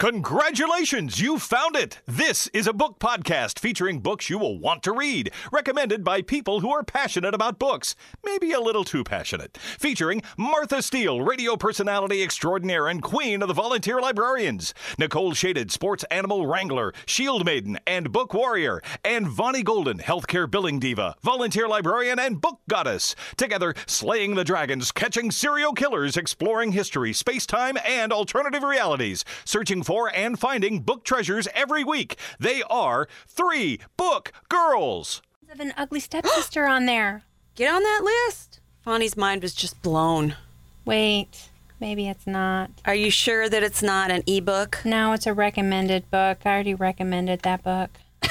Congratulations, you found it! This is a book podcast featuring books you will want to read, recommended by people who are passionate about books, maybe a little too passionate. Featuring Martha Steele, radio personality extraordinaire and queen of the volunteer librarians, Nicole Shaded, sports animal wrangler, shield maiden, and book warrior, and Vonnie Golden, healthcare billing diva, volunteer librarian, and book goddess. Together, slaying the dragons, catching serial killers, exploring history, space time, and alternative realities, searching for and finding book treasures every week. They are Three Book Girls. of an ugly stepsister on there. Get on that list. Vonnie's mind was just blown. Wait, maybe it's not. Are you sure that it's not an ebook? No, it's a recommended book. I already recommended that book.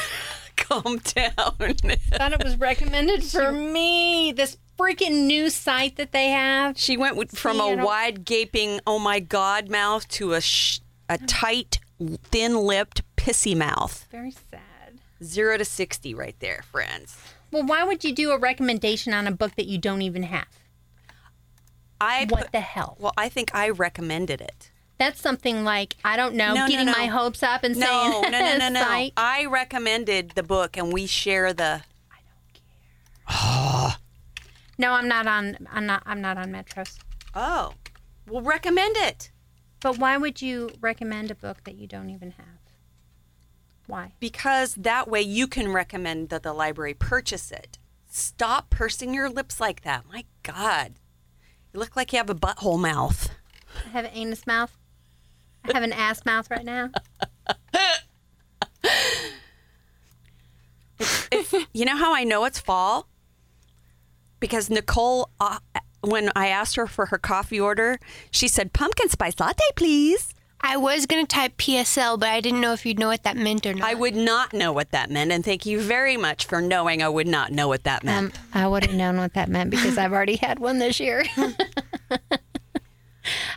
Calm down. Thought it was recommended for me. This freaking new site that they have. she went with, from See, I a don't- wide gaping "Oh my God" mouth to a sh- a tight, thin-lipped pissy mouth. Very sad. Zero to sixty, right there, friends. Well, why would you do a recommendation on a book that you don't even have? I What put- the hell? Well, I think I recommended it. That's something like I don't know, No, no, getting no. my hopes up and No, saying no, no, no, no. site. I recommended the book, and we share the. I don't care. No, I'm not on. I'm not. I'm not on Metros. Oh, well, recommend it But why would you recommend a book that you don't even have? Why? because that way you can recommend that the library purchase it. Stop pursing your lips like that. My God, you look like you have a butthole mouth. I have an anus mouth. I have an ass mouth right now. You know how I know it's fall? Because Nicole, uh, when I asked her for her coffee order, she said, pumpkin spice latte, please. I was gonna type PSL, but I didn't know if you'd know what that meant or not. I would not know what that meant. And thank you very much for knowing I would not know what that meant. Um, I would have known what that meant because I've already had one this year.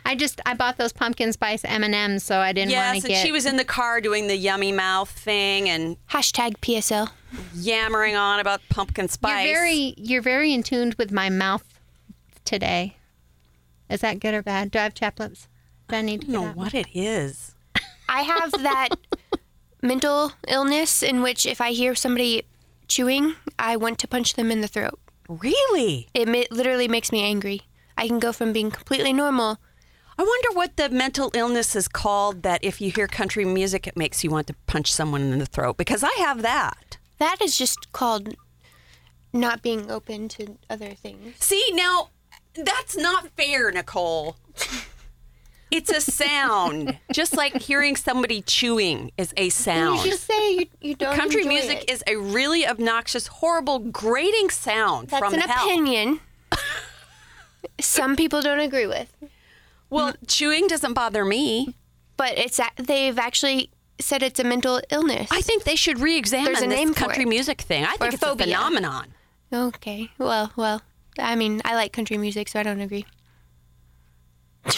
I just I bought those pumpkin spice M and M's, so I didn't yes, want and to get. she was in the car doing the yummy mouth thing and Hashtag PSL. yammering on about pumpkin spice. You're spice. very you're very in tune with my mouth today. Is that good or bad? Do I have chaplets? Do I need to I don't get know what it is. I have that mental illness in which if I hear somebody chewing, I want to punch them in the throat. Really? It mi- literally makes me angry. I can go from being completely normal. I wonder what the mental illness is called that if you hear country music, it makes you want to punch someone in the throat. Because I have that. That is just called not being open to other things. See, now that's not fair, Nicole. It's a sound. Just like hearing somebody chewing is a You sound. just say you, you don't. Country music it. is a really obnoxious, horrible, grating sound That's from an hell. opinion. Some people don't agree with, Well, chewing doesn't bother me. but it's a- they've actually said it's a mental illness. I think they should re-examine There's a this name country music thing. I think it's phobia. a phenomenon. Okay. Well, well. I mean, I like country music, so I don't agree.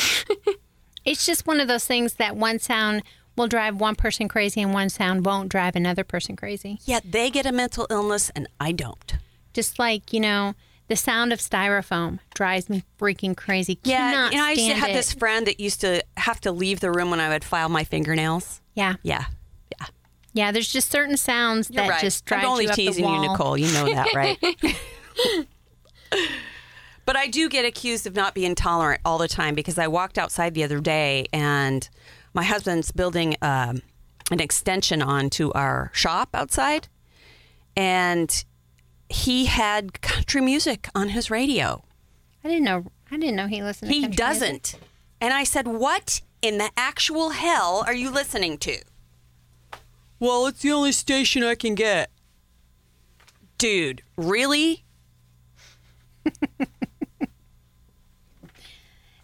It's just one of those things that one sound will drive one person crazy and one sound won't drive another person crazy. Yet they get a mental illness and I don't. Just like, you know, the sound of styrofoam drives me freaking crazy. Yeah, Cannot you know, I used to have it. this friend that used to have to leave the room when I would file my fingernails. Yeah. Yeah, Yeah, Yeah, there's just certain sounds you're that right. just drive I'm only you up teasing you, Nicole. You know that, right? but I do get accused of not being tolerant all the time because I walked outside the other day and my husband's building um, an extension onto our shop outside, and he had country music on his radio. I didn't know. I didn't know he listened. to He country doesn't. And I said, What in the actual hell are you listening to? Well, it's the only station I can get. Dude, really?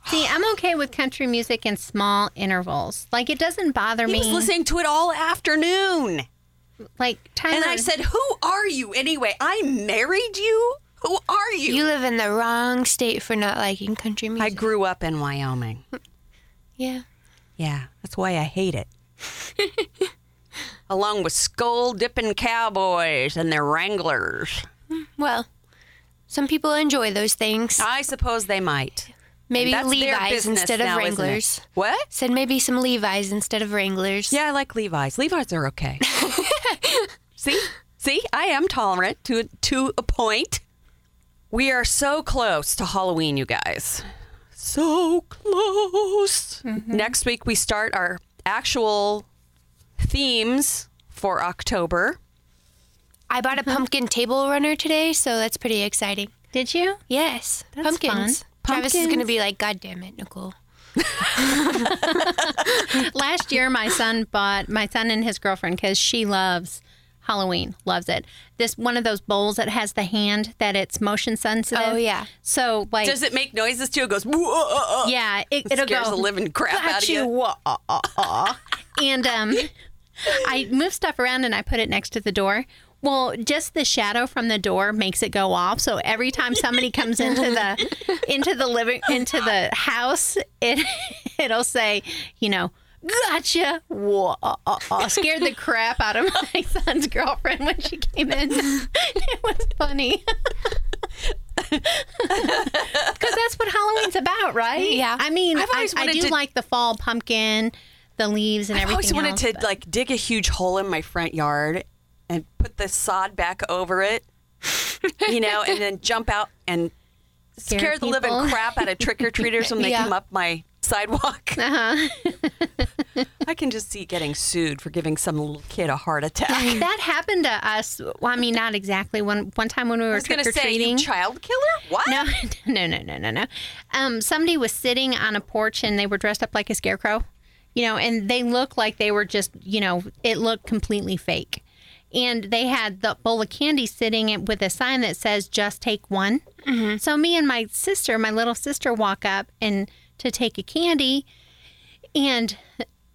See, I'm okay with country music in small intervals. Like it doesn't bother He me. was listening to it all afternoon. like Tyler. And I said, Who are you anyway? I married you? Who are you? You live in the wrong state for not liking country music. I grew up in Wyoming. yeah. Yeah, that's why I hate it. Along with skull dipping cowboys and their wranglers. Well, some people enjoy those things. I suppose they might. Maybe That's Levi's instead of now. Wranglers. What? Said maybe some Levi's instead of Wranglers. Yeah, I like Levi's. Levi's are okay. See? See? I am tolerant to to a point. We are so close to Halloween, you guys. So close. Mm-hmm. Next week we start our actual themes for October. I bought a pumpkin table runner today, so that's pretty exciting. Did you? Yes, That's pumpkins. fun. Travis is going to be like, God damn it, Nicole. Last year, my son bought my son and his girlfriend because she loves Halloween, loves it. This one of those bowls that has the hand that it's motion sensitive. Oh, yeah. So like, Does it make noises too? It goes, "Whoa." yeah, it, it'll Scares go the living crap out of you." Wah, ah, ah, ah." and um, I move stuff around and I put it next to the door. Well, just the shadow from the door makes it go off. So every time somebody comes into the into the living into the house, it it'll say, you know, gotcha. Whoa, uh, uh, uh. scared the crap out of my son's girlfriend when she came in. it was funny. Because that's what Halloween's about, right? Yeah. I mean, I've I, I do to- like the fall pumpkin, the leaves, and I everything. I always wanted else, to but- like dig a huge hole in my front yard and put the sod back over it, you know, and then jump out and Scare scare, the living crap out of trick or treaters when they Yeah. come up my sidewalk. Uh-huh. I can just see getting sued for giving some little kid a heart attack. that happened to us. Well, I mean, not exactly. One one time when we were trick or treating. child killer? What? No, no, no, no, no, no. Um, somebody was sitting on a porch and they were dressed up like a scarecrow, you know, and they looked like they were just, you know, it looked completely fake. And they had the bowl of candy sitting with a sign that says "Just take one." So me and my sister, my little sister, walk up and to take a candy, and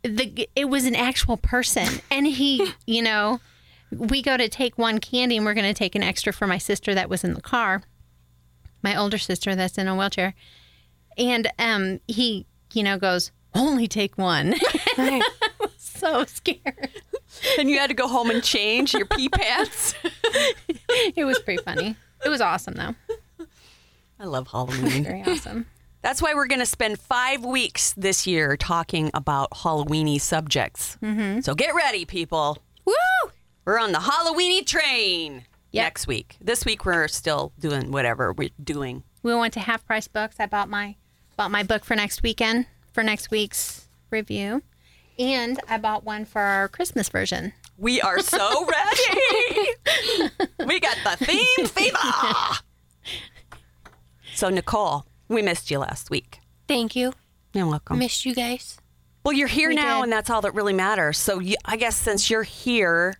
the it was an actual person, and he, you know, we go to take one candy and we're going to take an extra for my sister that was in the car my older sister that's in a wheelchair. And um, he, you know, goes, only take one. so scared. And you had to go home and change your pee pants? It was pretty funny. It was awesome, though. I love Halloween. Very awesome. That's why we're going to spend five weeks this year talking about Halloweeny subjects. Mm-hmm. So get ready, people. Woo! We're on the Halloweeny train Yep. next week. This week we're still doing whatever we're doing. We went to Half Price Books. I bought my bought my book for next weekend for next week's review, and I bought one for our Christmas version. We are so ready. we got the theme fever. So Nicole, we missed you last week. Thank you. You're welcome. Missed you guys. Well, you're here We now, did. and that's all that really matters. So you, I guess since you're here,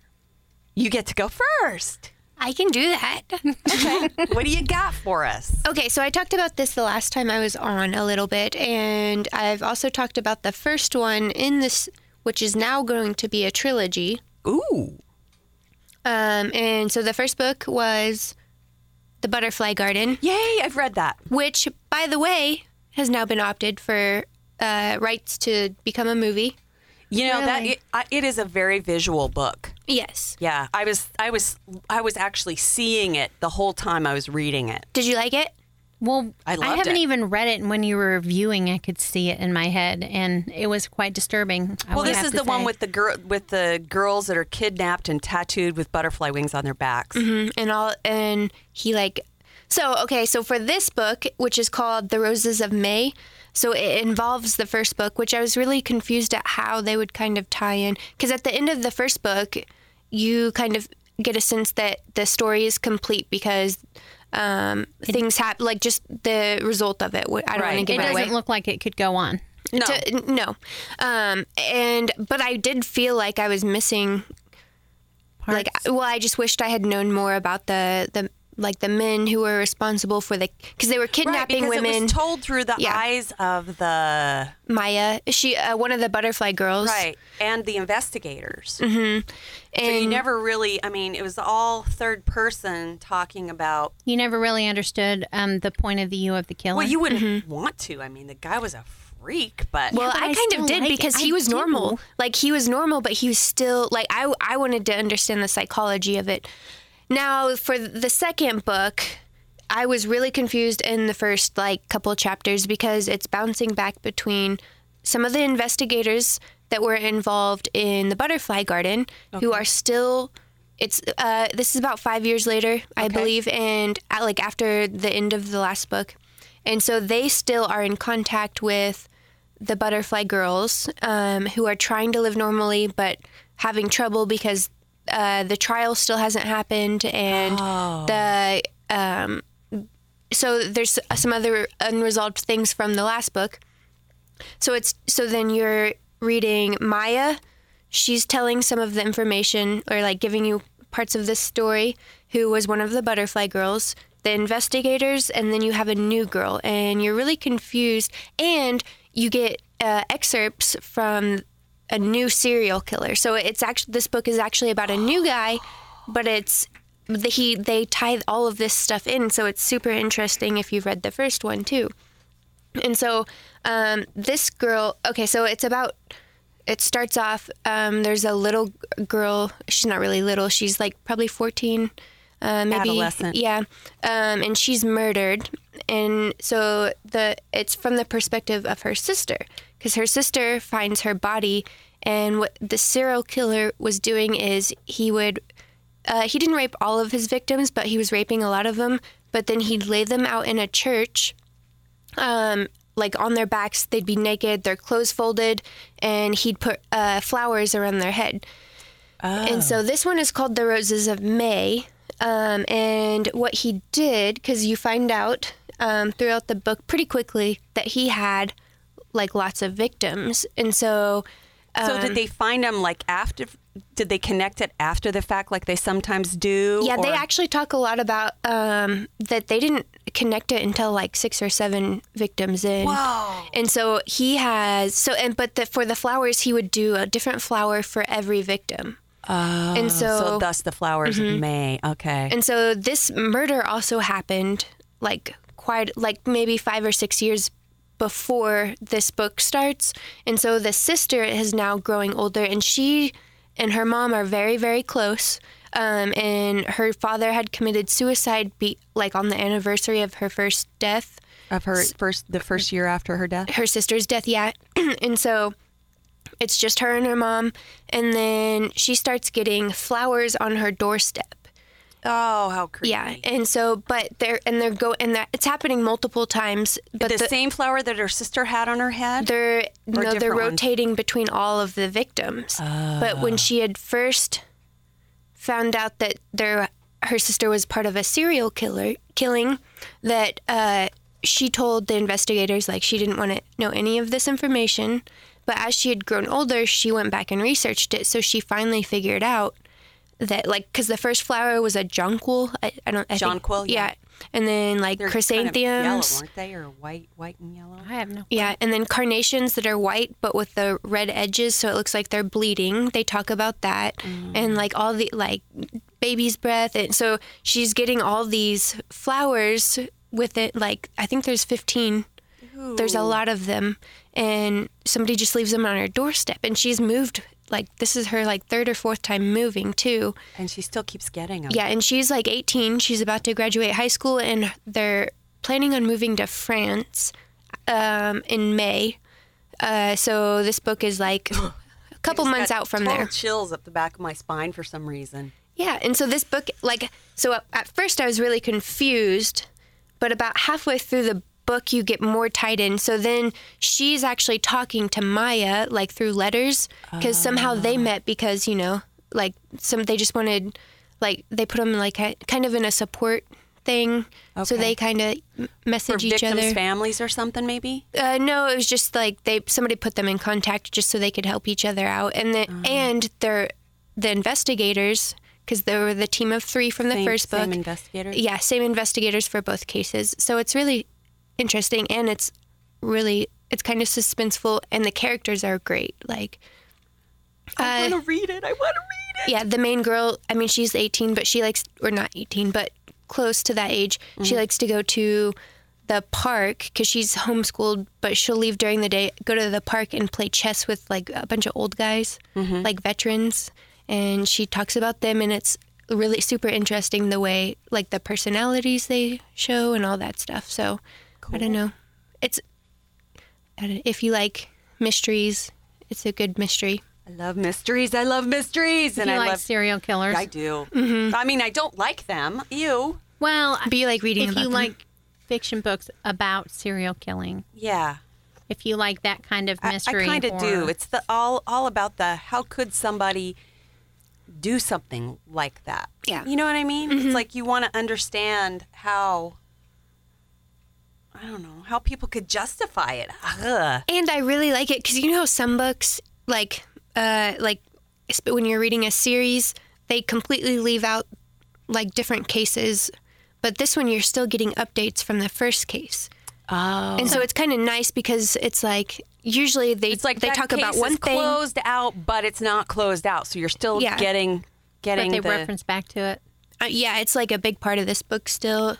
you get to go first. I can do that. okay. what do you got for us? Okay, so I talked about this the last time I was on a little bit, and I've also talked about the first one in this, which is now going to be a trilogy. Ooh. Um, and so the first book was The Butterfly Garden, Yay, I've read that. which, by the way, has now been opted for uh, rights to become a movie. You know that it, it is a very visual book. Yes. Yeah, I was I was I was actually seeing it the whole time I was reading it. Did you like it? Well, I loved haven't it. even read it, and when you were reviewing, I could see it in my head, and it was quite disturbing. I well, this is the one with the girl with the girls that are kidnapped and tattooed with butterfly wings on their backs. Mm-hmm, and all and he like so okay so for this book which is called the roses of may so it involves the first book which i was really confused at how they would kind of tie in. Because at the end of the first book you kind of get a sense that the story is complete because um, things happen like just the result of it. I don't want to Right. give It it, away. doesn't look like it could go on. No, to, no. Um, and but i did feel like i was missing like well i just wished i had known more about the the like the men who were responsible for the because they were right, kidnapping because women it was told through the Yeah. eyes of the maya she uh, one of the butterfly girls right and the investigators. and So you never really, I mean, it was all third person talking about. You never really understood um, the point of view of the killer. Well, you wouldn't want to. I mean, the guy was a freak, but well, but I, I kind of did like it. because he I was do. normal. Like he was normal, but he was still like I. I wanted to understand the psychology of it. Now, for the second book, I was really confused in the first like couple chapters because it's bouncing back between some of the investigators that were involved in the butterfly garden who are still it's uh, this is about five years later i believe and uh, like after the end of the last book. And so they still are in contact with the butterfly girls um, who are trying to live normally but having trouble because uh, the trial still hasn't happened and the um, so there's some other unresolved things from the last book. So it's so then you're reading Maya. She's telling some of the information or like giving you parts of this story who was one of the butterfly girls, the investigators, and then you have a new girl and you're really confused. And you get uh, excerpts from a new serial killer. So it's actually this book is actually about a new guy, but it's the, he they tie all of this stuff in so it's super interesting if you've read the first one too. And so um, this girl, okay, so it's about. It starts off. Um, there's a little girl. She's not really little. She's like probably 14, uh, maybe. Adolescent. Yeah, um, and she's murdered. And so the it's from the perspective of her sister, because her sister finds her body, and what the serial killer was doing is he would uh, he didn't rape all of his victims, but he was raping a lot of them. But then he'd lay them out in a church, um, like on their backs. They'd be naked, their clothes folded, and he'd put uh, flowers around their head. Oh. And so this one is called The Roses of May. Um, and what he did, because you find out um, throughout the book pretty quickly that he had like lots of victims. And so So did they find them like after? Did they connect it after the fact, like they sometimes do? Yeah, they actually talk a lot about um, that they didn't connect it until like six or seven victims in. Whoa. And so he has so and but the, for the flowers he would do a different flower for every victim. Oh, and so- so thus the flowers of May. Okay. And so this murder also happened like quite like maybe five or six years before this book starts. And so the sister is now growing older, and she and her mom are very, very close. Um, and her father had committed suicide, be- like on the anniversary of her first death, of her first, the first year after her death. her sister's death. Yeah, and so it's just her and her mom. And then she starts getting flowers on her doorstep. Oh, how creepy. Yeah, and so, but they're and they're go and that it's happening multiple times. But the, the, same flower that her sister had on her head. they're no, they're ones? rotating between all of the victims. But when she had first found out that their her sister was part of a serial killer killing, that uh, she told the investigators like she didn't want to know any of this information. But as she had grown older, she went back and researched it. So she finally figured out that like because the first flower was a jonquil. I, I don't. I think- Jonquil, yeah. And then like They're chrysanthemums. kind of yellow, aren't they, or white, white and yellow? I have no. Yeah, and then carnations that are white but with the red edges, so it looks like they're bleeding. They talk about that, mm. and like all the like baby's breath, and so she's getting all these flowers with it. Like I think there's 15. There's a lot of them, and somebody just leaves them on her doorstep, and she's moved. Like this is her like third or fourth time moving too. And she still keeps getting them. Yeah, and she's like 18. She's about to graduate high school, and they're planning on moving to France um, in May. Uh, so this book is like a couple months out from there. Chills up the back of my spine for some reason. Yeah, and so this book, like, so at- at first I was really confused, but about halfway through the book, you get more tied in. So then she's actually talking to Maya, like through letters, because somehow they met because, you know, like, some they just wanted, like, they put them like a, kind of in a support thing. So they kind of message each other. families or something, maybe. Uh, no, it was just like they somebody put them in contact just so they could help each other out, and the, Oh. and they're the investigators because they were the team of three from the Same- first book. same investigators? Yeah, same investigators for both cases. So it's really interesting, and it's really it's kind of suspenseful, and the characters are great. Like, I uh, want to read it. I want to read it. yeah, the main girl. I mean, she's 18, but she likes, or not 18, but close to that age. She Mm-hmm. likes to go to the park because she's homeschooled, but she'll leave during the day, go to the park and play chess with like a bunch of old guys, Mm-hmm. like veterans. And she talks about them, and it's really super interesting the way like the personalities they show and all that stuff. So I don't know. It's don't- if you like mysteries, it's a good mystery. I love mysteries. I love mysteries, and you I like love. serial killers. I do. Mm-hmm. I mean, I don't like them. You. well, But you like reading if you them. like fiction books about serial killing, Yeah. if you like that kind of mystery, I, kind of do. It's the all all about the how could somebody do something like that? Yeah. You know what I mean? It's mm-hmm. like you want to understand how I don't know, how people could justify it. Ugh. And I really like it because you know how some books, like, uh, like when you're reading a series, they completely leave out like different cases, but this one you're still getting updates from the first case. Oh. And so it's kind of nice because it's like usually they It's like they that talk case about is one thing. closed out, but it's not closed out. So you're still Yeah. getting but getting they the reference back to it. Uh, yeah, it's like a big part of this book still.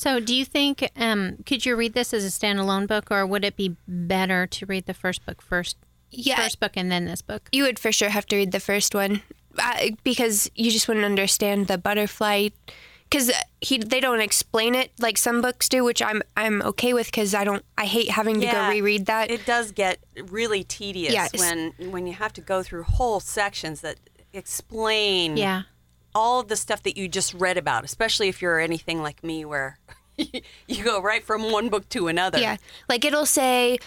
So, do you think um, could you read this as a standalone book, or would it be better to read the first book first, Yeah, first book, and then this book? you would for sure have to read the first one. Uh, because you just wouldn't understand the butterfly because he they don't explain it like some books do which i'm i'm okay with because i don't i hate having to Yeah, go reread that. It does get really tedious Yeah, when when you have to go through whole sections that explain Yeah, all of the stuff that you just read about, especially if you're anything like me where you go right from one book to another. yeah like it'll say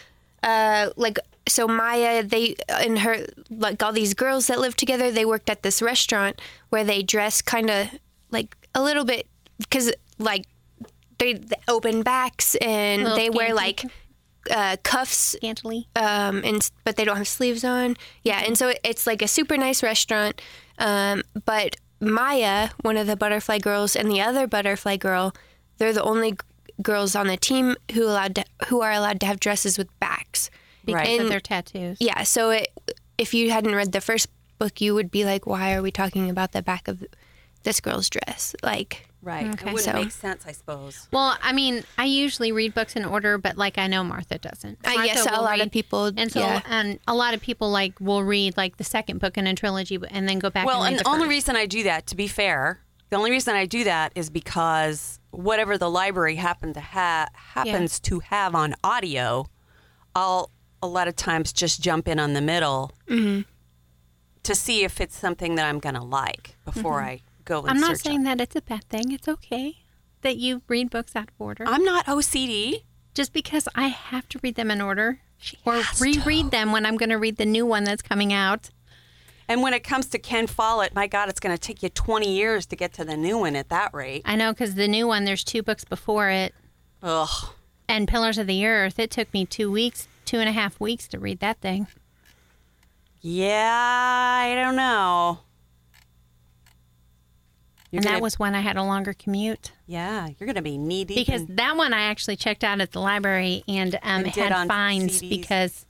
uh like so maya they and her like all these girls that live together they worked at this restaurant where they dress kind of like a little bit because like they, they open backs and Little they wear like uh, cuffs scantily. um, and but they don't have sleeves on. Yeah, and so it- it's like a super nice restaurant. Um, but Maya, one of the butterfly girls, and the other butterfly girl, they're the only g- girls on the team who allowed to, who are allowed to have dresses with backs. because And- of their tattoos. Yeah, so it, if you hadn't read the first book, you would be like, "Why are we talking about the back of this girl's dress?" Like, Right. Okay. It wouldn't So- make sense, I suppose. Well, I mean, I usually read books in order, but like I know Martha doesn't. Uh, Martha yes, a lot of people- and so yeah. and a lot of people like will read like the second book in a trilogy, and then go back. Well, and, and read the the only reason I do that, to be fair, the only reason I do that is because whatever the library happen to ha- happens to have on audio, I'll a lot of times just jump in on the middle Mm-hmm. to see if it's something that I'm going to like before I go and. I'm not saying up. that it's a bad thing. It's okay that you read books out of order. I'm not OCD. Just because I have to read them in order, or has reread them when I'm going to read the new one that's coming out. And when it comes to Ken Follett, my God, it's going to take you 20 years to get to the new one at that rate. I know because the new one, there's two books before it, Ugh. and Pillars of the Earth. It took me two weeks, two and a half weeks to read that thing. Yeah, I don't know. You're and gonna- that was when I had a longer commute. yeah, you're going to be knee deep. because in- that one I actually checked out at the library and um, And had fines CDs. because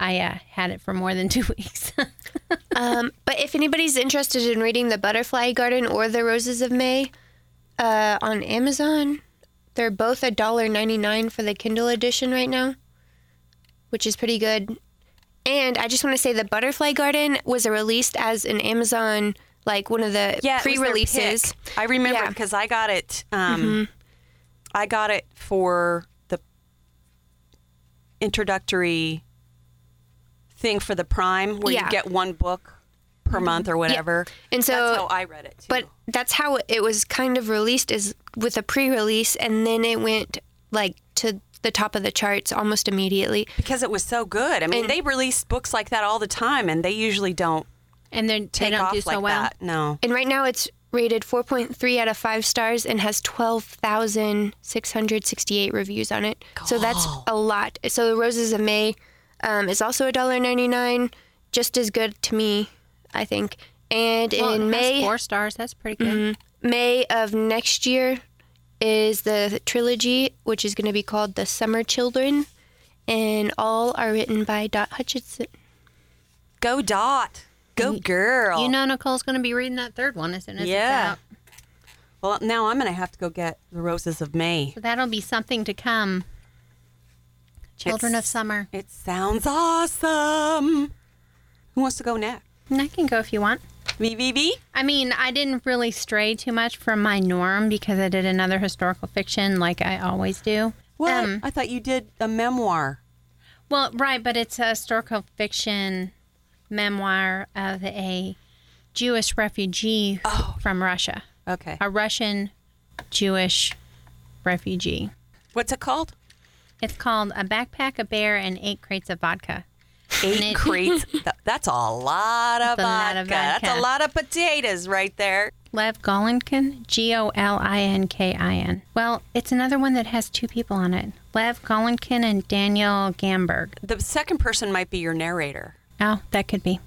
I uh, had it for more than two weeks. Um, but if anybody's interested in reading The Butterfly Garden or The Roses of May uh, on Amazon, they're both $1.99 for the Kindle edition right now, which is pretty good. And I just want to say The Butterfly Garden was released as an Amazon, like one of the yeah, it was their pre-releases. I remember Yeah. Mm-hmm. because I got it. Um, I got it for the introductory thing for the Prime, where Yeah. Mm-hmm. you get one book per month or whatever. And so- that's how I read it too. But that's how it was kind of released is with a pre-release, and then it went like to the top of the charts almost immediately. because it was so good. I mean, And- they release books like that all the time, and they usually don't and then they take don't off do so like well. that. No. And right now it's rated 4.3 out of 5 stars and has 12,668 reviews on it. So that's a lot. So the Roses of May um, is also $1.99, just as good to me, I think. And Well, it in has May, four stars. That's pretty good. May of next year is the trilogy, which is going to be called The Summer Children. And all are written by Dot Hutchinson. Go Dot. Go girl. You know, Nicole's going to be reading that third one as soon as Yeah. it's out. well, now I'm going to have to go get the Roses of May. So that'll be something to come. Children of Summer. It sounds awesome. Who wants to go next? I can go if you want. VVV? I mean, I didn't really stray too much from my norm because I did another historical fiction like I always do. What? Um, I thought you did a memoir. Well, right, but it's a historical fiction memoir of a Jewish refugee oh. from Russia, Okay. a Russian Jewish refugee. What's it called? It's called A Backpack, a Bear, and Eight Crates of Vodka. Eight it- crates. That's a lot of That's a lot vodka. That's a lot of potatoes right there. Lev Golinkin, G O L I N K I N. Well, it's another one that has two people on it Lev Golinkin and Daniel Gamberg. The second person might be your narrator Oh, that could be.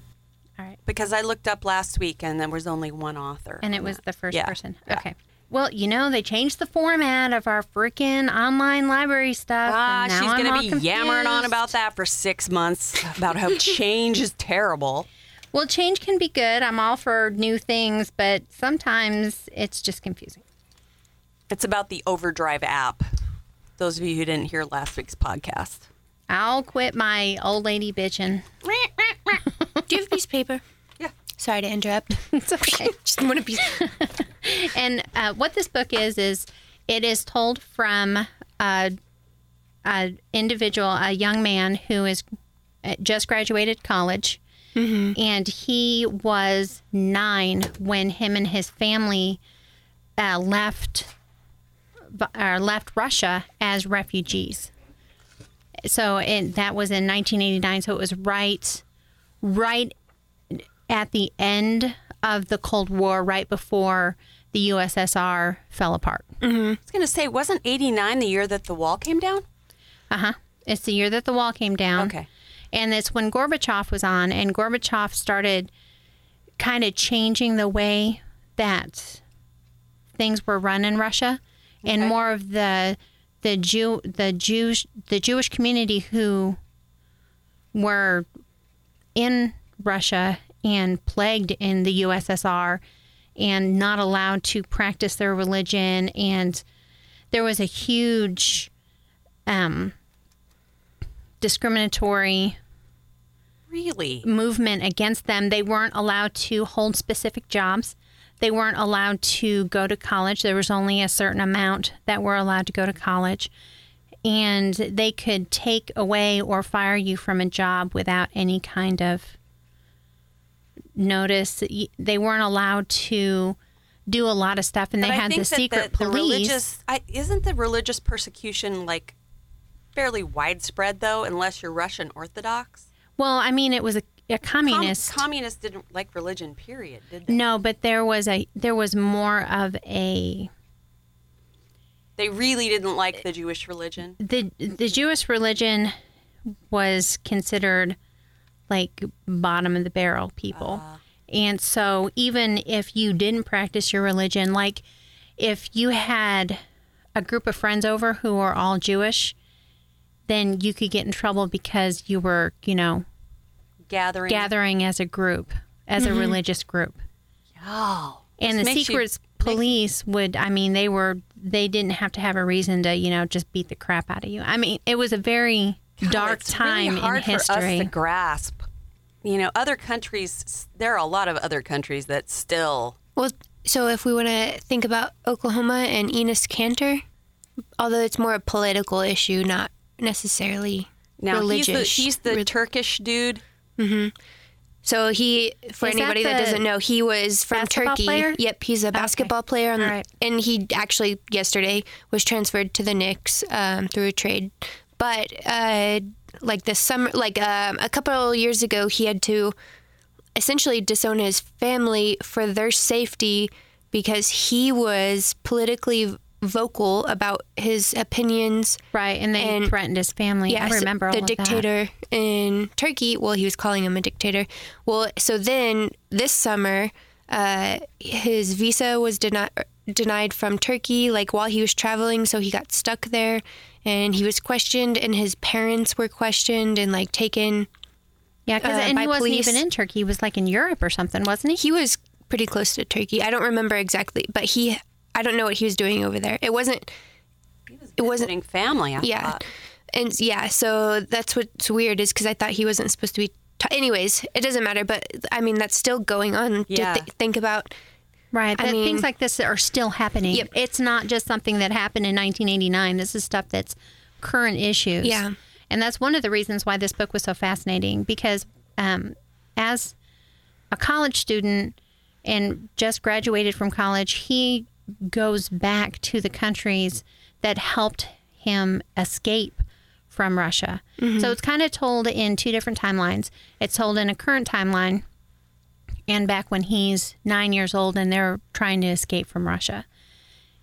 All right. because I looked up last week and there was only one author. And it was that. the first Yeah, person. yeah. Okay. Well, you know, they changed the format of our freaking online library stuff. Ah, and now she's going to be yammering on about that for six months about how change is terrible. Well, change can be good. I'm all for new things, but sometimes it's just confusing. It's about the Overdrive app. Those of you who didn't hear last week's podcast. I'll quit my old lady bitching. Do you have a piece of paper? Yeah. Sorry to interrupt. It's okay. Just want a piece. and uh, what this book is is it is told from a, a individual, a young man who is uh, just graduated college, and he was nine when him and his family uh, left uh, left Russia as refugees. So it, that was in 1989. So it was right right at the end of the Cold War, right before the USSR fell apart. I was going to say, wasn't 89 the year that the wall came down? Uh huh. It's the year that the wall came down. Okay. And it's when Gorbachev was on, and Gorbachev started kind of changing the way that things were run in Russia, and more of the the Jew the Jewish the Jewish community who were in Russia and plagued in the USSR and not allowed to practice their religion and there was a huge um, discriminatory Really? movement against them. They weren't allowed to hold specific jobs. They weren't allowed to go to college. There was only a certain amount that were allowed to go to college. And they could take away or fire you from a job without any kind of notice. They weren't allowed to do a lot of stuff, and they I had the secret the, the police. religious, I, isn't the religious persecution like fairly widespread though, unless you're Russian Orthodox? well, I mean, it was a, a Com- communist. communists didn't like religion, period, did they? no, but there was a there was more of a They really didn't like the Jewish religion. the the Jewish religion was considered like bottom of the barrel people. Ah. and so even if you didn't practice your religion, like if you had a group of friends over who are all Jewish, then you could get in trouble because you were, you know, Gathering. gathering as a group, as a mm-hmm. religious group. Oh. And the This you- secret police would, I mean, they were, they didn't have to have a reason to, you know, just beat the crap out of you. I mean, it was a very oh, dark it's time really hard in for us history. to grasp. You know, other countries. There are a lot of other countries that still. Well, so if we want to think about Oklahoma and Enes Kanter, although it's more a political issue, not necessarily Now religious. he's the, he's the Re- Turkish dude. Mm-hmm. So he, for Is anybody that, the doesn't know, he was from Turkey. player? Yep, he's a basketball player, on, right. and he actually yesterday was transferred to the Knicks um, through a trade. But uh, like this summer, like um, a couple years ago, he had to essentially disown his family for their safety because he was politically vocal about his opinions. right. And they and- threatened his family. I so remember all the of that. dictator in Turkey. Well, he was calling him a dictator. Well, so then this summer, uh, his visa was denied denied from Turkey. Like while he was traveling, so he got stuck there, and he was questioned, and his parents were questioned and like taken. Yeah, because uh, and he wasn't police. even in Turkey. He was like in Europe or something, wasn't he? He was pretty close to Turkey. I don't remember exactly, but he. I don't know what he was doing over there. It wasn't. It wasn't Visiting family. I Yeah. thought. And yeah, so that's what's weird is because I thought he wasn't supposed to be t- anyways, it doesn't matter. But I mean, that's still going on. Yeah. To th- think about. Right. I mean- things like this are still happening. Yep. It's not just something that happened in 1989. This is stuff that's current issues. Yeah. And that's one of the reasons why this book was so fascinating because um, as a college student and just graduated from college, he goes back to the countries that helped him escape from Russia. So it's kind of told in two different timelines. It's told in a current timeline and back when he's nine years old and they're trying to escape from Russia.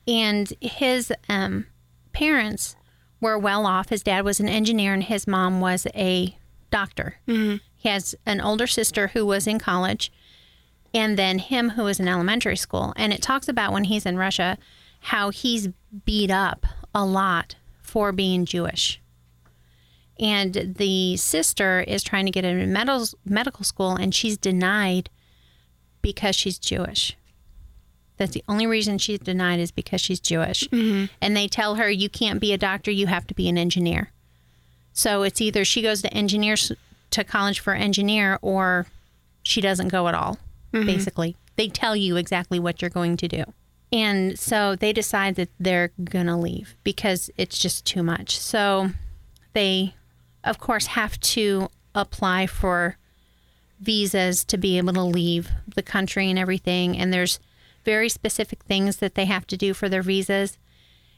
And his um, parents were well off. His dad was an engineer and his mom was a doctor. Mm-hmm. He has an older sister who was in college and then him who was in elementary school. And it talks about when he's in Russia how he's beat up a lot for being Jewish. And the sister is trying to get into medical medical school and she's denied because she's Jewish. That's the only reason she's denied is because she's Jewish. Mm-hmm. And they tell her you can't be a doctor, you have to be an engineer. So it's either she goes to engineers to college for engineer or she doesn't go at all. Mm-hmm. Basically, they tell you exactly what you're going to do. And so they decide that they're going to leave because it's just too much. So they of course have to apply for visas to be able to leave the country and everything. And there's very specific things that they have to do for their visas.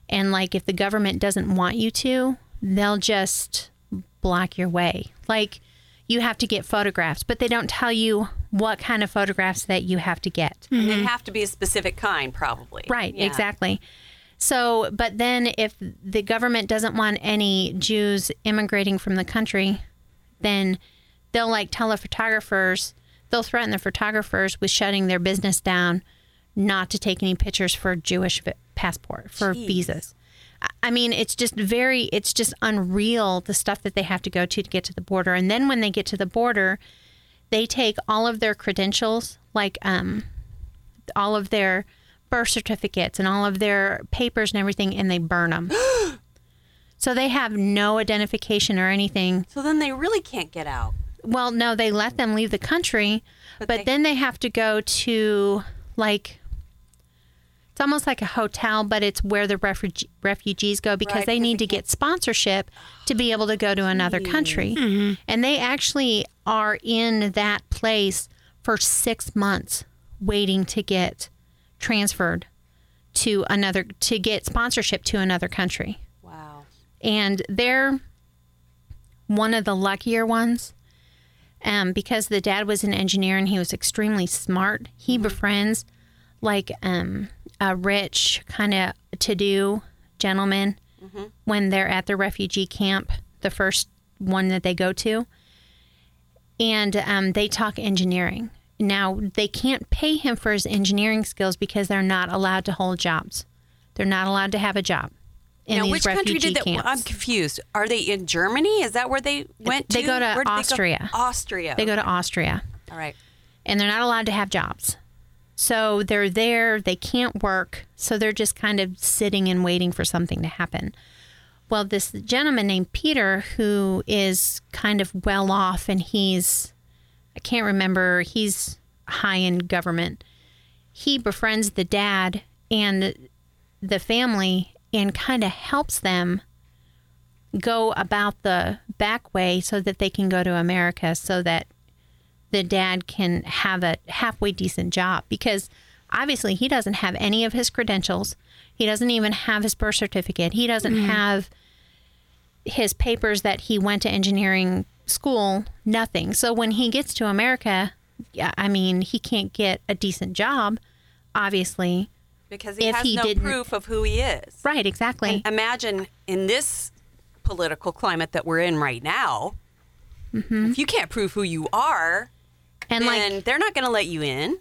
And like if the government doesn't want you to, they'll just block your way. Like you have to get photographs, but they don't tell you what kind of photographs that you have to get. And they mm-hmm. have to be a specific kind, probably. Right, Yeah. exactly. So, but then if the government doesn't want any Jews immigrating from the country, then they'll like tell the photographers, they'll threaten the photographers with shutting their business down not to take any pictures for Jewish passport, for visas. I- mean, it's just very, it's just unreal the stuff that they have to go to to get to the border. And then when they get to the border, they take all of their credentials, like um, all of their birth certificates and all of their papers and everything, and they burn them. so they have no identification or anything. So then they really can't get out. Well, no, they let them leave the country, but, they- then they have to go to like it's almost like a hotel, but it's where the refuge- refugees go because Right, they need they to get sponsorship to be able to go to another country. And they actually are in that place for six months waiting to get transferred to another, to get sponsorship to another country Wow. and they're one of the luckier ones um, because the dad was an engineer and he was extremely smart. He befriends like um, a rich kind of to-do gentleman when they're at the refugee camp, the first one that they go to, and um, they talk engineering. Now they can't pay him for his engineering skills because they're not allowed to hold jobs. They're not allowed to have a job. In now, which country did that? camps. I'm confused. Are they in Germany? Is that where they went They to? go to Where did Austria. Austria. They go to Austria All right. and they're not allowed to have jobs. So they're there, they can't work, so they're just kind of sitting and waiting for something to happen. Well, this gentleman named Peter, who is kind of well off and he's, I can't remember, he's high in government. He befriends the dad and the family and kind of helps them go about the back way so that they can go to America so that the dad can have a halfway decent job because obviously he doesn't have any of his credentials. He doesn't even have his birth certificate. He doesn't have his papers that he went to engineering school, nothing. So when he gets to America, yeah, I mean, he can't get a decent job, obviously. Because he has he no didn't- proof of who he is. Right, exactly. Imagine in this political climate that we're in right now, if you can't prove who you are, Mm-hmm. And like they're not going to let you in.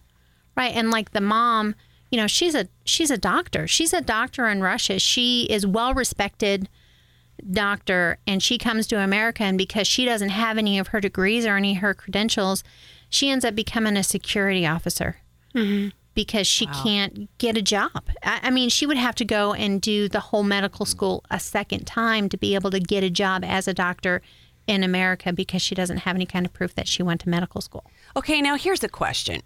Right, and like the mom, you know, she's a she's a doctor. She's a doctor in Russia. She is well respected doctor and she comes to America and because she doesn't have any of her degrees or any of her credentials, she ends up becoming a security officer. Mm-hmm. Because she can't get a job. I, I mean, she would have to go and do the whole medical school a second time to be able to get a job as a doctor in America because she doesn't have any kind of proof that she went to medical school. Okay, now here's a question.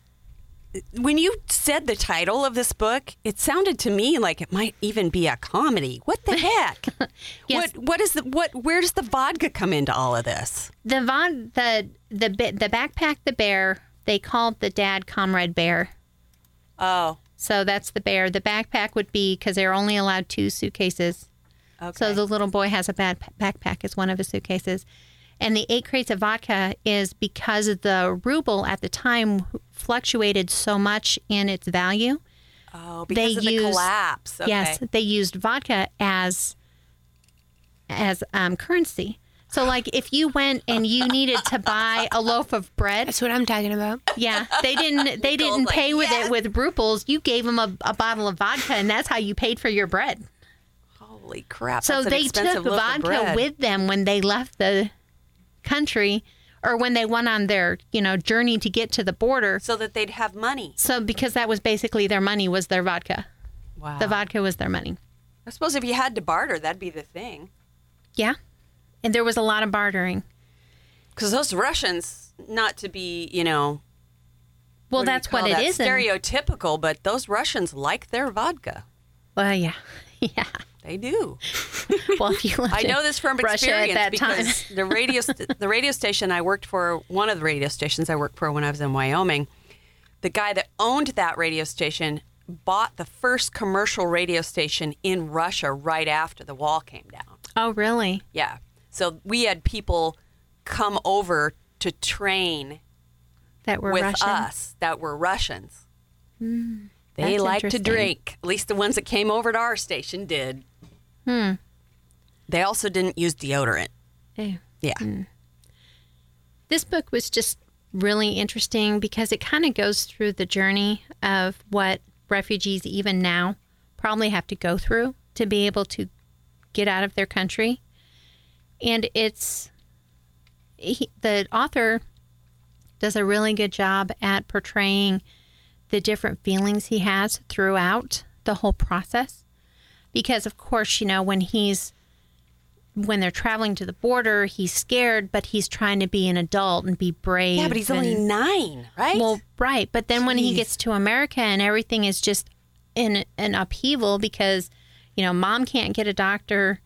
When you said the title of this book, it sounded to me like it might even be a comedy. What the heck? Yes. What what is the what where does the vodka come into all of this? The von the the the backpack the bear they called the dad comrade bear. Oh, So that's the bear. The backpack would be because they're only allowed two suitcases. okay. So the little boy has a bad backpack as one of his suitcases. And the eight crates of vodka is because the ruble at the time fluctuated so much in its value. oh, because they of the used- collapse. Okay. Yes, they used vodka as as um, currency. So, like, if you went and you needed to buy a loaf of bread, That's what I'm talking about. yeah, they didn't they didn't like, pay with "Yes." it with rubles. You gave them a, a bottle of vodka, and that's how you paid for your bread. Holy crap! So that's they expensive took loaf vodka with them when they left the country, or when they went on their you know journey to get to the border. so that they'd have money. So because that was basically their money was their vodka. Wow. The vodka was their money. I suppose if you had to barter, that'd be the thing. Yeah, and there was a lot of bartering. Because those Russians, not to be, you know, Well, what that's what it that? is. Stereotypical, but those Russians like their vodka. well, yeah, yeah. They do. Well, if you I know this from experience at that time. because the radio st- the radio station I worked for, one of the radio stations I worked for when I was in Wyoming, the guy that owned that radio station bought the first commercial radio station in Russia right after the wall came down. Oh, really? Yeah. So we had people come over to train That were with Russian. us that were Russians. Hmm. they that's like to drink. At least the ones that came over to our station did. Hmm. They also didn't use deodorant. Yeah. This book was just really interesting because it kind of goes through the journey of what refugees, even now, probably have to go through to be able to get out of their country. And it's he, the author does a really good job at portraying the different feelings he has throughout the whole process. Because, of course, you know, when he's when they're traveling to the border, he's scared, but he's trying to be an adult and be brave. Yeah, but he's only nine, right? well, right. But then when he gets to America and everything is just in an upheaval because, you know, mom can't get a doctor,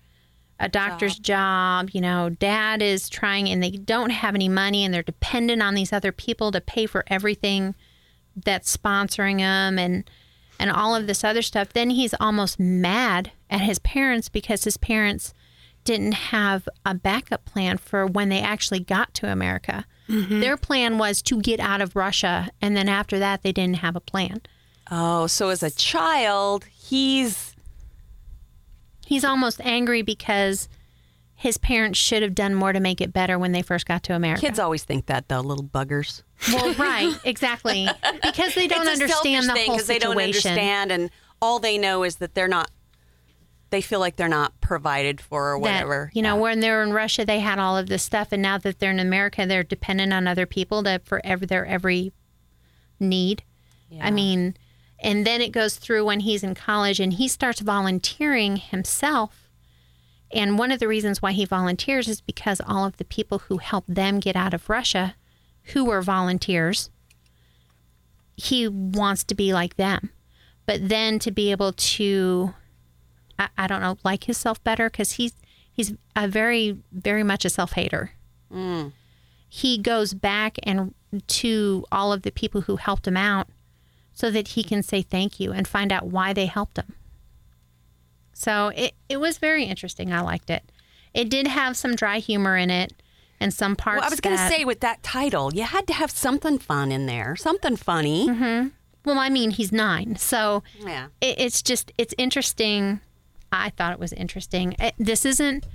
a doctor's job. You know, dad is trying and they don't have any money and they're dependent on these other people to pay for everything that's sponsoring them and and all of this other stuff. Then he's almost mad at his parents because his parents didn't have a backup plan for when they actually got to America. Mm-hmm. Their plan was to get out of Russia, and then after that, they didn't have a plan. oh, so as a child, he's He's almost angry because his parents should have done more to make it better when they first got to America. kids always think that though, little buggers. Well, right, exactly, because they don't understand the thing whole because they don't situation. understand, and all they know is that they're not. They feel like they're not provided for or that, whatever. you know, Yeah. when they were in Russia, they had all of this stuff, and now that they're in America, they're dependent on other people to for every, their every need. I mean, and then it goes through when he's in college and he starts volunteering himself. And one of the reasons why he volunteers is because all of the people who helped them get out of Russia, who were volunteers, he wants to be like them. But then to be able to I, I don't know, like himself better because he's he's a very very much a self hater. Mm. He goes back and to all of the people who helped him out, so that he can say thank you and find out why they helped him. So it it was very interesting. I liked it. It did have some dry humor in it, and some parts. Well, I was going to say with that title, you had to have something fun in there, something funny. Mm-hmm. Well, I mean, he's nine, so Yeah. it, it's just it's interesting. I thought it was interesting. It, this isn't.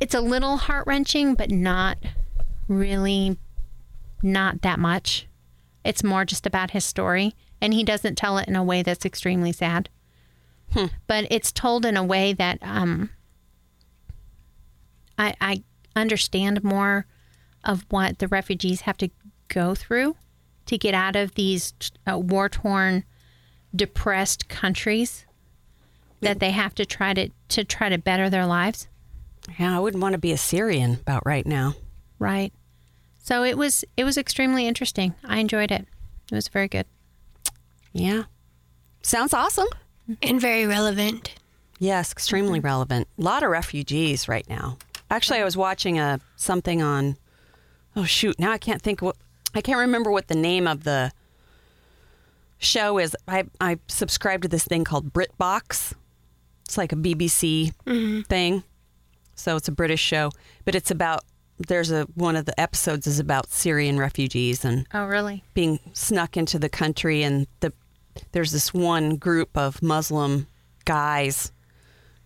It's a little heart wrenching, but not really, not that much. It's more just about his story, and he doesn't tell it in a way that's extremely sad. Hmm. But it's told in a way that um, I, I understand more of what the refugees have to go through to get out of these uh, war torn, depressed countries that they have to try to to try to better their lives. Yeah, I wouldn't want to be a Syrian about right now. Right. So it was it was extremely interesting. I enjoyed it. It was very good. Yeah. Sounds awesome. And very relevant. Yes, extremely relevant. A lot of refugees right now. Actually, I was watching a something on. Oh shoot! Now I can't think what I can't remember what the name of the show is. I I subscribe to this thing called BritBox. It's like a BBC mm-hmm. thing. So it's a British show, but it's about. There's a one of the episodes is about Syrian refugees and Oh, really? being snuck into the country and the there's this one group of Muslim guys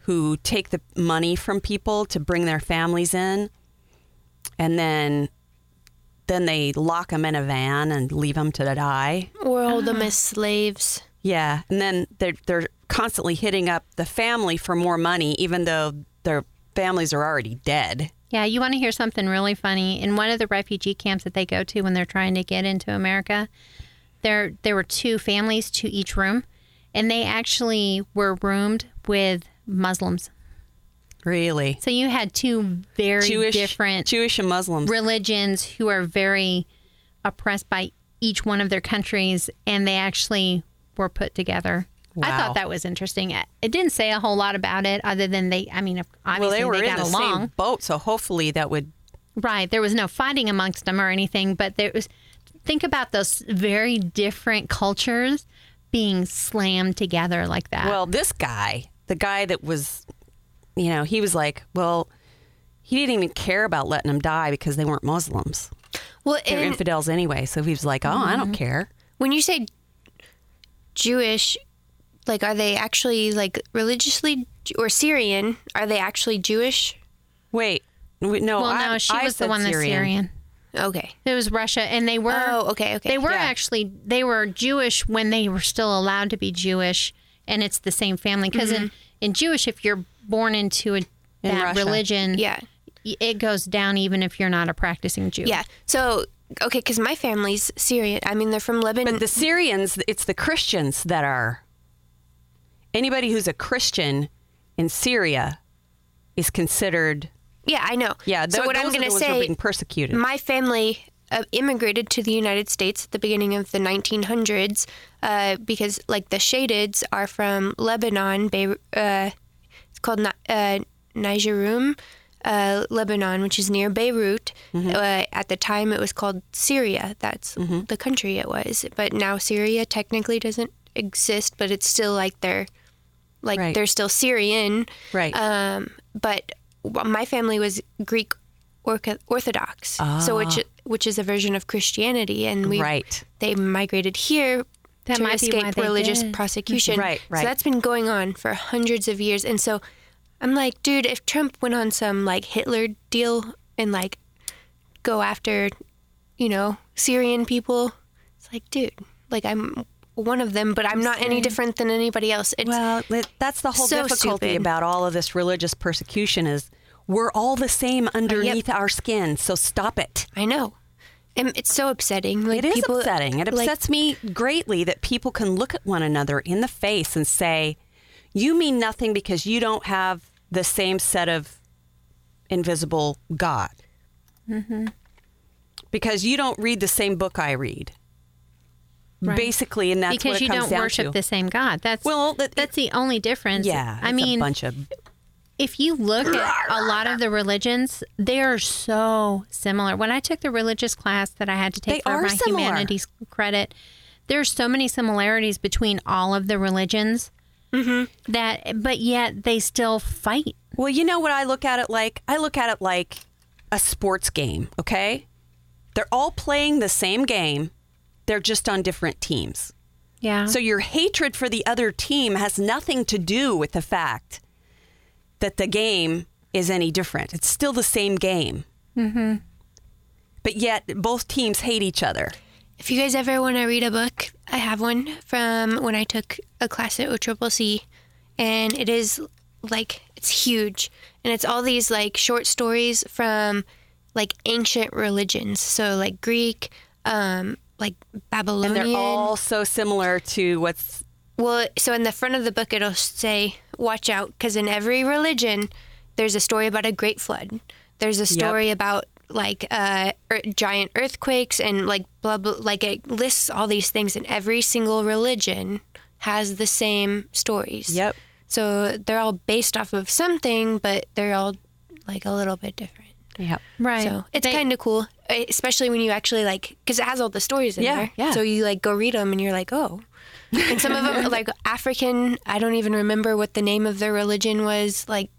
who take the money from people to bring their families in and then then they lock them in a van and leave them to die. Or hold them as ah. slaves. Yeah, and then they're they're constantly hitting up the family for more money even though their families are already dead. Yeah, you want to hear something really funny? In one of the refugee camps that they go to when they're trying to get into America, there there were two families to each room, and they actually were roomed with Muslims. Really. So you had two very Jewish different Jewish and Muslims. religions who are very oppressed by each one of their countries, and they actually were put together. I thought that was interesting. It didn't say a whole lot about it, other than they. I mean, obviously well, they were got in the along. same boat, so hopefully that would Right. There was no fighting amongst them or anything, but there was. Think about those very different cultures being slammed together like that. Well, this guy, the guy that was, you know, he was like, well, he didn't even care about letting them die because they weren't Muslims. Well, They're and infidels anyway. So he was like, oh, I don't mm-hmm. care. when you say Jewish, like, are they actually like religiously or Syrian? Are they actually Jewish? Wait, w- no, well, I, no, she I was the said one that's Syrian. Okay. It was Russia, and they were. Oh, okay, okay. They were Yeah. actually they were Jewish when they were still allowed to be Jewish, and it's the same family. Because in in Jewish, if you're born into a that Russia. religion, Yeah. it goes down even if you're not a practicing Jew. Yeah. So, okay, because my family's Syrian. I mean, they're from Lebanon. But the Syrians, it's the Christians that are. Anybody who's a Christian in Syria is considered. yeah, I know. Yeah, So tho- what I'm going to the ones who are say, being persecuted. my family uh, immigrated to the United States at the beginning of the 1900s uh, because, like, the Shadids are from Lebanon. Uh, it's called uh, Nigerum, uh, Lebanon, which is near Beirut. Mm-hmm. Uh, at the time, it was called Syria. That's the country it was. But now Syria technically doesn't exist, but it's still like they're like Right. they're still Syrian. Right. Um, but my family was Greek Orthodox, so which which is a version of Christianity, and we Ah. Right. they migrated here That to might escape they religious did. prosecution. Right, right. So that's been going on for hundreds of years, and so I'm like, dude, if Trump went on some like Hitler deal and like go after, you know, Syrian people, it's like, dude, like I'm one of them, but I'm not any different than anybody else. It's Well, that's the whole so difficulty stupid. about all of this religious persecution is we're all the same underneath our skin. So stop it. I know. And it's so upsetting. Like It is people, upsetting. It like, upsets me greatly that people can look at one another in the face and say, "You mean nothing because you don't have the same set of invisible God." Mm-hmm. Because you don't read the same book I read. Right. Basically, and that's because you don't worship to. the same God. That's Well, that- that's the only difference. yeah, I mean, a bunch of if you look at a lot of the religions, they are so similar. When I took the religious class that I had to take They for my similar. humanities credit, there's so many similarities between all of the religions Mm-hmm. that, but yet they still fight. Well, you know what I look at it like? I look at it like a sports game, okay? They're all playing the same game, they're just on different teams. Yeah. So your hatred for the other team has nothing to do with the fact that the game is any different. It's still the same game. Mm-hmm. But yet, both teams hate each other. If you guys ever want to read a book, I have one from when I took a class at OCCC, and it is like it's huge, and it's all these like short stories from like ancient religions, so like Greek, um, like Babylonian, And they're all so similar to what's Well, so in the front of the book, it'll say, "Watch out," because in every religion, there's a story about a great flood. There's a story about like uh, er, giant earthquakes and like blah blah. Like it lists all these things, and every single religion has the same stories. Yep. So they're all based off of something, but they're all like a little bit different. Yeah. Right. So it's kind of cool, especially when you actually like, because it has all the stories in Yeah, there. yeah. So you like go read them and you're like, oh. And some of them, like African, I don't even remember what the name of their religion was like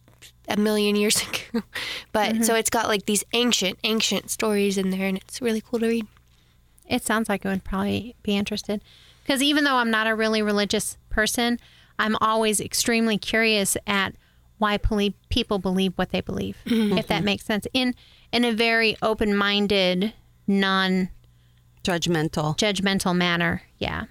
a million years ago. But so mm-hmm. it's got like these ancient, ancient stories in there and it's really cool to read. It sounds like I would probably be interested. Because even though I'm not a really religious person, I'm always extremely curious at why poli- people believe what they believe, mm-hmm. if that makes sense. In in a very open minded, non Judgmental. judgmental manner. Yeah.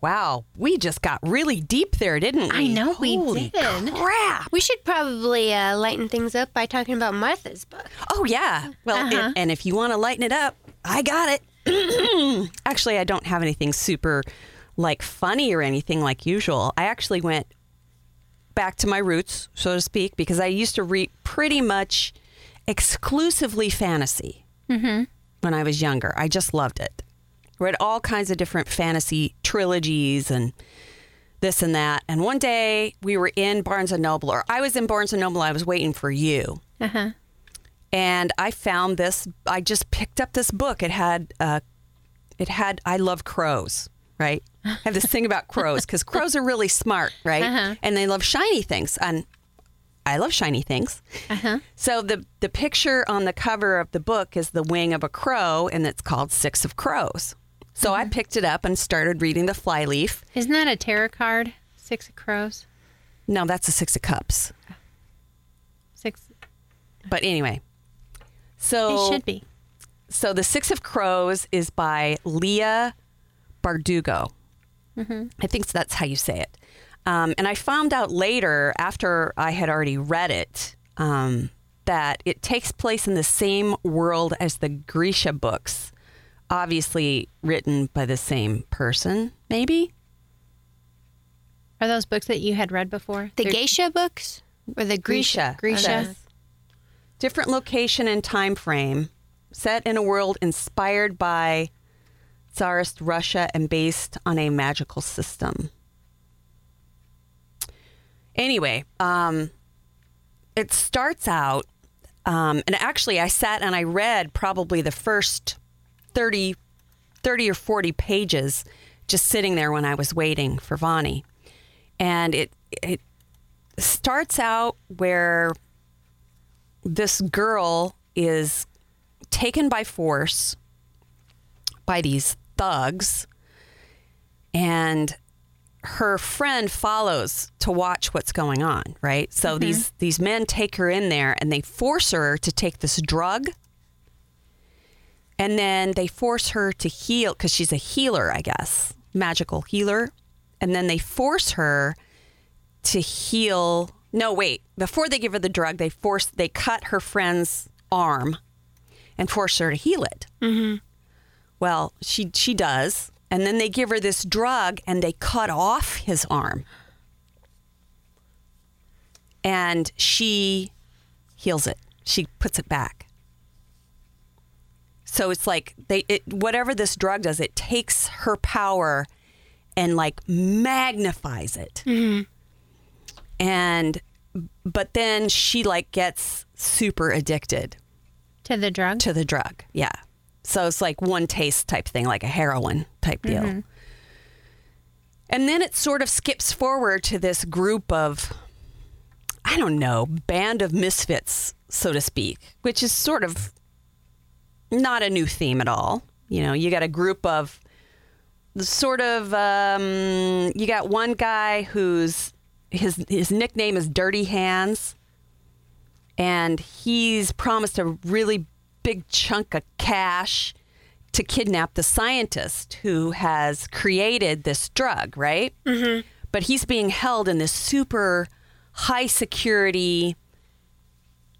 Wow, we just got really deep there, didn't we? I know we Holy did. Crap. We should probably uh, lighten things up by talking about Martha's book. Oh yeah. Well, and, and if you want to lighten it up, I got it. actually, I don't have anything super like funny or anything like usual. I actually went back to my roots, so to speak, because I used to read pretty much exclusively fantasy when I was younger. I just loved it. Read all kinds of different fantasy trilogies and this and that. And one day we were in Barnes and Noble, or I was in Barnes and Noble. I was waiting for you Uh huh. and I found this. I just picked up this book. It had, uh, it had. I love crows, right? I have this thing about crows because crows are really smart, right? Uh-huh. And they love shiny things, and I love shiny things. Uh-huh. So the the picture on the cover of the book is the wing of a crow, and it's called Six of Crows. So I picked it up and started reading the flyleaf. Isn't that a tarot card? Six of crows. No, that's a Six of Cups. Six. But anyway, so it should be. So the Six of Crows is by Leah Bardugo. I think that's how you say it. Um, and I found out later, after I had already read it, um, that it takes place in the same world as the Grisha books, obviously written by the same person, maybe. Are those books that you had read before? The They're- geisha books? Or the Grisha. Grisha? Grisha. Different location and time frame, set in a world inspired by Tsarist Russia and based on a magical system. Anyway, um, it starts out, um, and actually, I sat and I read probably the first 30, 30 or 40 pages just sitting there when I was waiting for Vonnie. And it, it starts out where this girl is taken by force by these thugs and her friend follows to watch what's going on right so mm-hmm. these these men take her in there and they force her to take this drug and then they force her to heal because she's a healer i guess magical healer and then they force her to heal. No, wait. Before they give her the drug, they force they cut her friend's arm and force her to heal it. Mm-hmm. Well, she she does, and then they give her this drug and they cut off his arm, and she heals it. She puts it back. So it's like they it, whatever this drug does, it takes her power and like magnifies it. Mm-hmm. And but then she like gets super addicted to the drug. to the drug yeah. So it's like one taste type thing like a heroin type deal. Mm-hmm. And then it sort of skips forward to this group of i don't know band of misfits so to speak which is sort of not a new theme at all you know you got a group of sort of um, you got one guy who's his his nickname is Dirty Hands, and he's promised a really big chunk of cash to kidnap the scientist who has created this drug, right? Mm-hmm. But he's being held in this super high security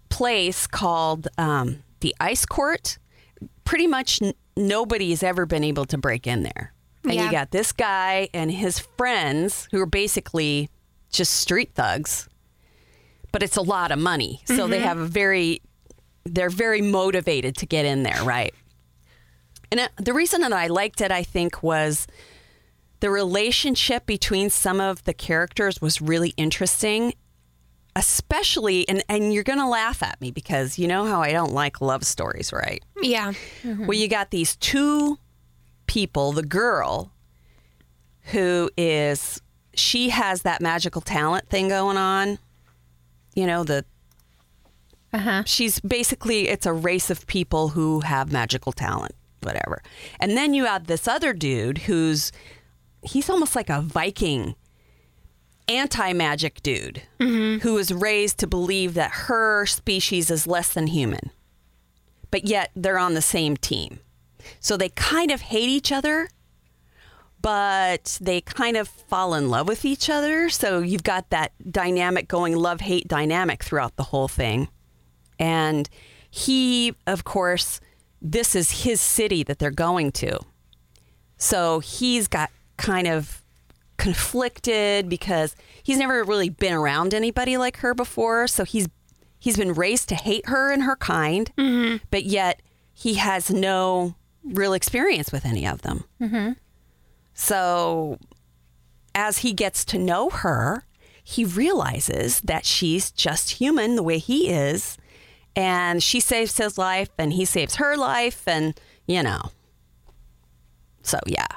place called um, the Ice Court. Pretty much n- nobody's ever been able to break in there. And Yeah. you got this guy and his friends who are basically just street thugs, but it's a lot of money. So they mm-hmm. have a very, they're very motivated to get in there, right? And it, the reason that I liked it, I think, was the relationship between some of the characters was really interesting especially and and you're going to laugh at me because you know how I don't like love stories, right? Yeah. Well, you got these two people, the girl who is she has that magical talent thing going on. You know, the Uh huh. she's basically it's a race of people who have magical talent, whatever. And then you have this other dude who's he's almost like a Viking anti-magic dude mm-hmm. who was raised to believe that her species is less than human. But yet they're on the same team. So they kind of hate each other, but they kind of fall in love with each other. So you've got that dynamic going love hate dynamic throughout the whole thing. And he, of course, this is his city that they're going to. So he's got kind of conflicted because he's never really been around anybody like her before. So he's he's been raised to hate her and her kind, mm-hmm. but yet he has no real experience with any of them. Mm-hmm. So as he gets to know her, he realizes that she's just human the way he is. And she saves his life and he saves her life. And, you know. So, yeah,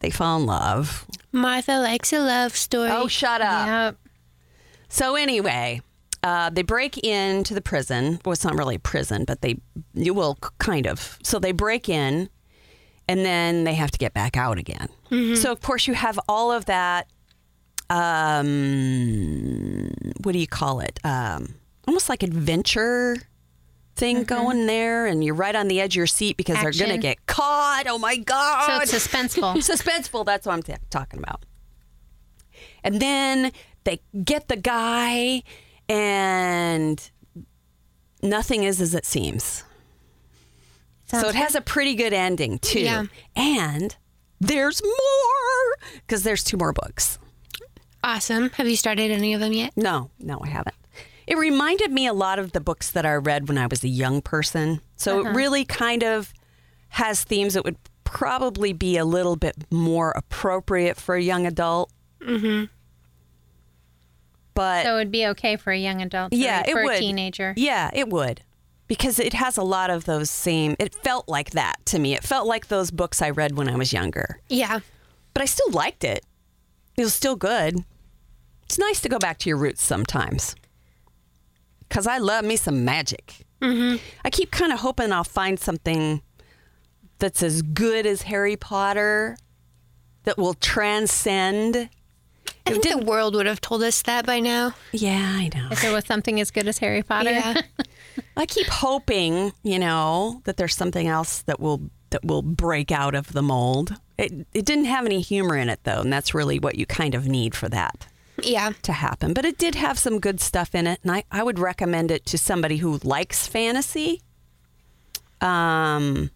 they fall in love. Martha likes a love story. Oh, shut up. Yep. So, anyway, uh, they break into the prison. Well, it's not really a prison, but they, you will kind of. So, they break in and then they have to get back out again. So, of course, you have all of that. Um, what do you call it? Um, almost like adventure thing mm-hmm. going there, and you're right on the edge of your seat because they're going to get caught. Oh my So god! it's suspenseful. suspenseful. That's what I'm t- talking about. And then they get the guy, and nothing is as it seems. so it has a pretty good ending too. Yeah. And there's more because there's two more books. Awesome. Have you started any of them yet? No, no, I haven't. It reminded me a lot of the books that I read when I was a young person. So it really kind of has themes that would probably be a little bit more appropriate for a young adult. Mm-hmm. But So it'd be okay for a young adult. Yeah, it for would. a teenager. Yeah, it would. Because it has a lot of those same, it felt like that to me. It felt like those books I read when I was younger. Yeah. But I still liked it. It was still good. It's nice to go back to your roots sometimes. Because I love me some magic. Mm-hmm. I keep kind of hoping I'll find something that's as good as Harry Potter, that will transcend. I think the world would have told us that by now. Yeah, I know. If there was something as good as Harry Potter. Yeah. I keep hoping, you know, that there's something else that will that will break out of the mold. It it didn't have any humor in it though, and that's really what you kind of need for that yeah. to happen. But it did have some good stuff in it, and I, I would recommend it to somebody who likes fantasy. Um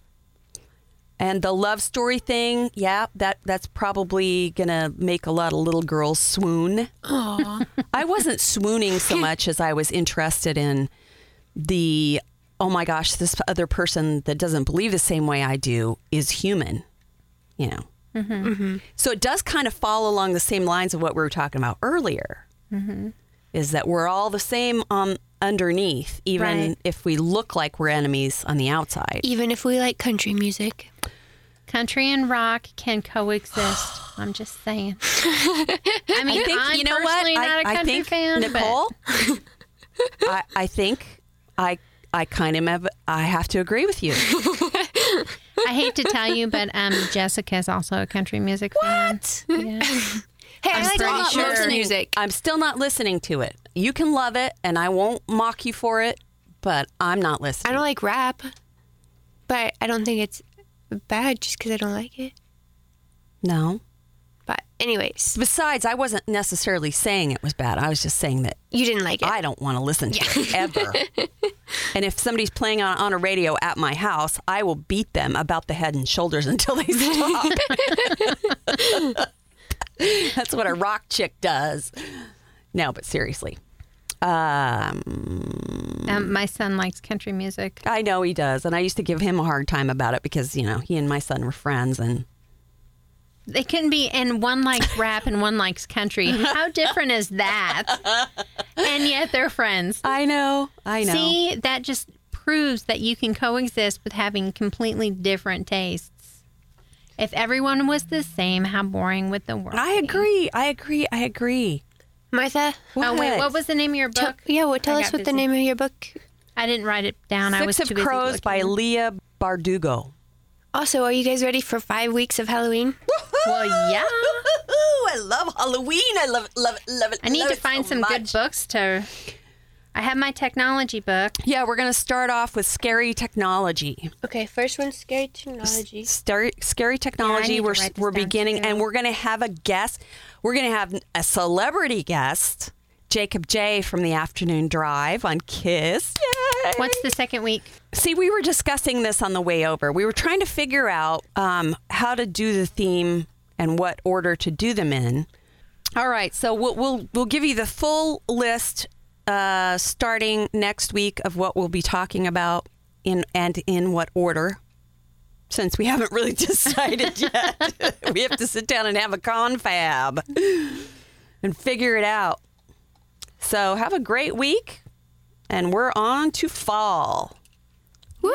and the love story thing, yeah, that that's probably gonna make a lot of little girls swoon. I wasn't swooning so much as I was interested in the oh my gosh, this other person that doesn't believe the same way I do is human, you know. Mm-hmm. Mm-hmm. So it does kind of fall along the same lines of what we were talking about earlier. Mm-hmm. Is that we're all the same um, underneath, even Right. if we look like we're enemies on the outside. Even if we like country music. Country and rock can coexist. I'm just saying. I mean, I think I'm you know what personally not a I, I country think fan, but- Nicole. I, I think I I kind of have, I have to agree with you. I hate to tell you, but um, Jessica is also a country music fan. Yeah. Hey, I like still all not most listening. music. I'm still not listening to it. You can love it, and I won't mock you for it, but I'm not listening. I don't like rap, but I don't think it's bad just because I don't like it. no. But anyways, Besides, I wasn't necessarily saying it was bad. I was just saying that you didn't like it. I don't want to listen to it ever. and if somebody's playing on, on a radio at my house, I will beat them about the head and shoulders until they stop. That's what a rock chick does. No, but seriously. Um, Um, my son likes country music. I know he does. And I used to give him a hard time about it because, you know, he and my son were friends and They can be, in one likes rap and one likes country. How different is that? And yet they're friends. I know. I know. See, that just proves that you can coexist with having completely different tastes. If everyone was the same, how boring would the world? I agree. I agree. I agree. Martha, Oh wait, what was the name of your tell, book? yeah, well, tell I us got what the name of your book. I didn't write it down. I was Six too of busy Crows by. Leah Bardugo. Also, are you guys ready for five weeks of Halloween? Well, yeah. I love Halloween. I love love love it. I need to find so some good books to. I have my technology book. Yeah, we're going to start off with scary technology. Okay, first one's scary technology. Scary, scary technology. need to we're we're beginning, too. and we're going to have a guest. We're going to have a celebrity guest, Jacob J from the Afternoon Drive on Kiss. Yay! What's the second week? See, we were discussing this on the way over. We were trying to figure out um, how to do the theme and what order to do them in. All right, so we'll we'll, we'll give you the full list uh, starting next week of what we'll be talking about in and in what order. Since we haven't really decided yet, we have to sit down and have a confab and figure it out. So have a great week, and we're on to fall. Woo!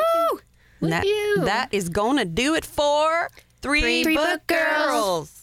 That, that is to do it for Three, Three Book Book Girls. Girls.